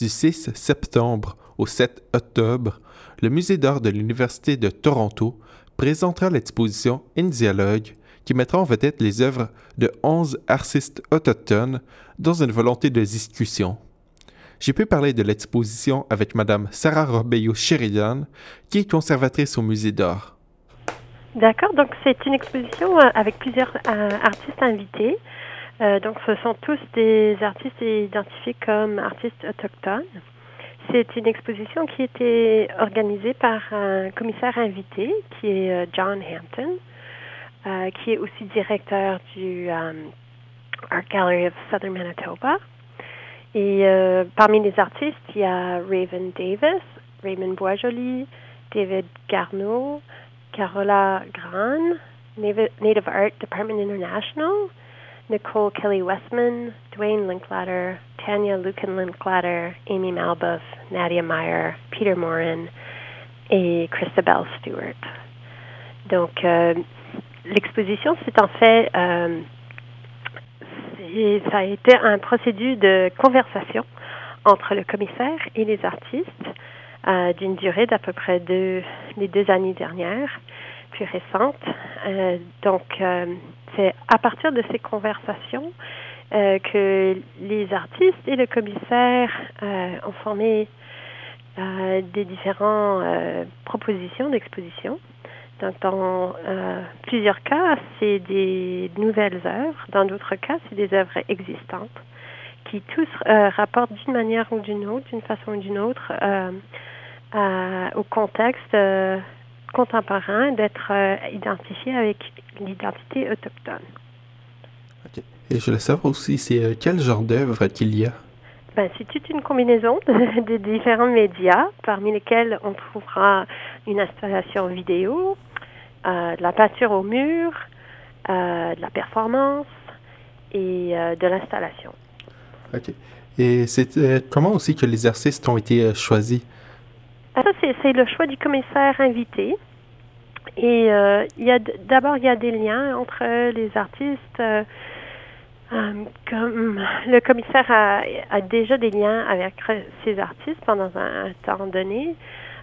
du 6 septembre au 7 octobre, le Musée d'art de l'Université de Toronto présentera l'exposition In Dialogue qui mettra en vedette les œuvres de 11 artistes autochtones dans une volonté de discussion. J'ai pu parler de l'exposition avec Mme Sarah Robello Sheridan, qui est conservatrice au Musée d'art. D'accord, donc c'est une exposition euh, avec plusieurs euh, artistes invités. Euh, donc ce sont tous des artistes identifiés comme artistes autochtones. C'est une exposition qui a été organisée par un commissaire invité qui est John Hampton, qui est aussi directeur du Art Gallery of Southern Manitoba. Et euh, parmi les artistes, il y a Raven Davis, Raymond Boisjoli, David Garneau, Carola Gran, Native Art Department International, Nicole Kelly Westman, Dwayne Linklater, Tanya Lucan Linklater, Amy Malbuff, Nadia Meyer, Peter Morin et Christabel Stewart. Donc, euh, l'exposition, c'est en fait euh, ça a été un procédé de conversation entre le commissaire et les artistes euh, d'une durée d'à peu près les deux années dernières, plus récentes. Donc, c'est à partir de ces conversations que les artistes et le commissaire ont formé des différentes propositions d'exposition. Dans euh, plusieurs cas, c'est des nouvelles œuvres. Dans d'autres cas, c'est des œuvres existantes qui tous euh, rapportent d'une manière ou d'une autre, d'une façon ou d'une autre, euh, au contexte contemporain d'être identifié avec l'identité autochtone. Et je voulais savoir aussi, c'est quel genre d'œuvre qu'il y a? Ben, c'est toute une combinaison de, de, différents médias, parmi lesquels on trouvera une installation vidéo, euh, de la peinture au mur, euh, de la performance et euh, de l'installation. OK. Et c'est comment aussi que les artistes ont été choisis? Ça, c'est le choix du commissaire invité. Et il y a d'abord il y a des liens entre les artistes. comme le commissaire a, déjà des liens avec ces artistes pendant un temps donné.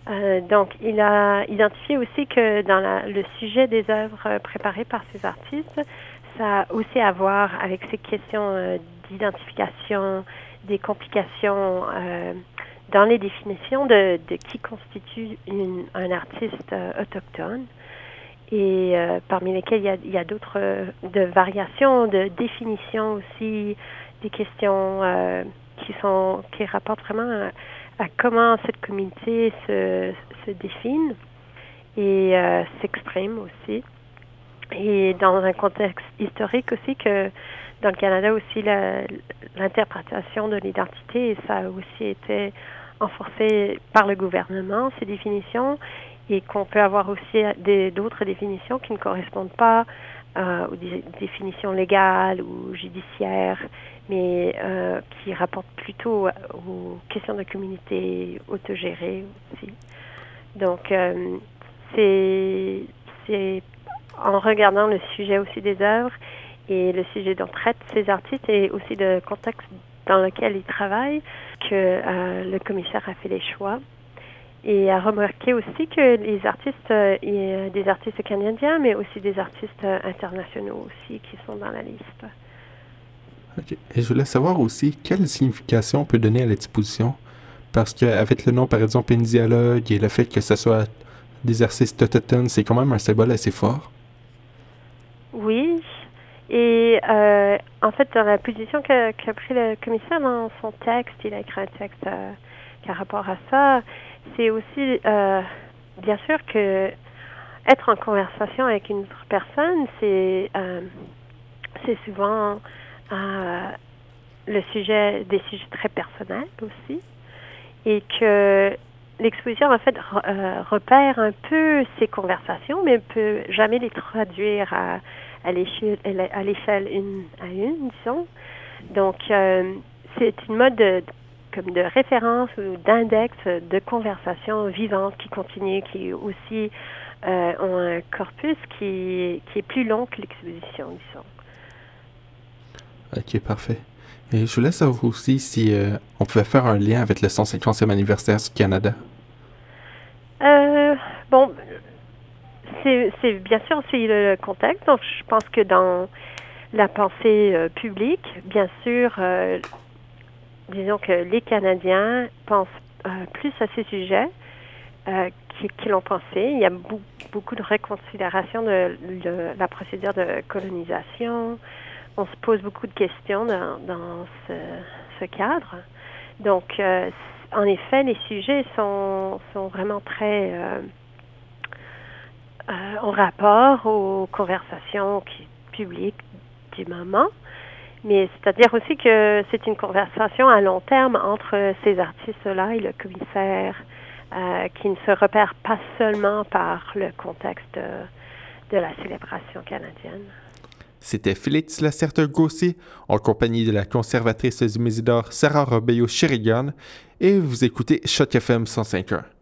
Euh, donc, il a identifié aussi que dans le sujet des œuvres préparées par ces artistes, ça a aussi à voir avec ces questions euh, d'identification, des complications euh, dans les définitions de, qui constitue un artiste autochtone et parmi lesquels il y a, d'autres de variations de définitions aussi des questions qui sont qui rapportent vraiment à comment cette communauté se, se définit et euh, s'exprime aussi. Et dans un contexte historique aussi que dans le Canada aussi l'interprétation de l'identité, ça a aussi été renforcé par le gouvernement, ces définitions, et qu'on peut avoir aussi d'autres définitions qui ne correspondent pas euh, aux définitions légales ou judiciaires mais euh, qui rapporte plutôt aux questions de communauté autogérée aussi. Donc, euh, c'est en regardant le sujet aussi des œuvres et le sujet dont traitent ces artistes et aussi le contexte dans lequel ils travaillent que euh, le commissaire a fait les choix et a remarqué aussi que les artistes, il y a des artistes canadiens, mais aussi des artistes internationaux aussi qui sont dans la liste. Et je voulais savoir aussi quelle signification on peut donner à l'exposition? Parce qu'avec le nom, par exemple, un dialogue et le fait que ce soit des artistes autochtones, c'est quand même un symbole assez fort. Oui. Et euh, en fait, dans la position qu'a pris le commissaire dans son texte, il a écrit un texte euh, qui a rapport à ça. C'est aussi, euh, bien sûr, que être en conversation avec une autre personne, c'est c'est souvent le sujet, des sujets très personnels aussi, et que l'exposition en fait euh, repère un peu ces conversations, mais ne peut jamais les traduire à, à l'échelle une à une, disons. Donc, euh, c'est une mode de, comme de référence ou d'index de conversation vivante qui continue, qui aussi euh, ont un corpus qui, qui est plus long que l'exposition, disons. Ok, parfait. Et je voulais savoir aussi si euh, on pouvait faire un lien avec le 150e anniversaire du Canada. Euh, bon, c'est bien sûr aussi le contexte. Donc, je pense que dans la pensée euh, publique, bien sûr, euh, disons que les Canadiens pensent euh, plus à ces sujets qu'ils l'ont pensé. Il y a beaucoup de réconsidération de, la procédure de colonisation. On se pose beaucoup de questions dans, ce, cadre. Donc, en effet, les sujets sont vraiment très en rapport aux conversations publiques du moment. Mais c'est-à-dire aussi que c'est une conversation à long terme entre ces artistes-là et le commissaire euh, qui ne se repère pas seulement par le contexte de, la célébration canadienne. C'était Félix Lacerteur-Gossé, en compagnie de la conservatrice du Mésidor Sarah Robello-Sherigan, et vous écoutez Shot FM 105.1.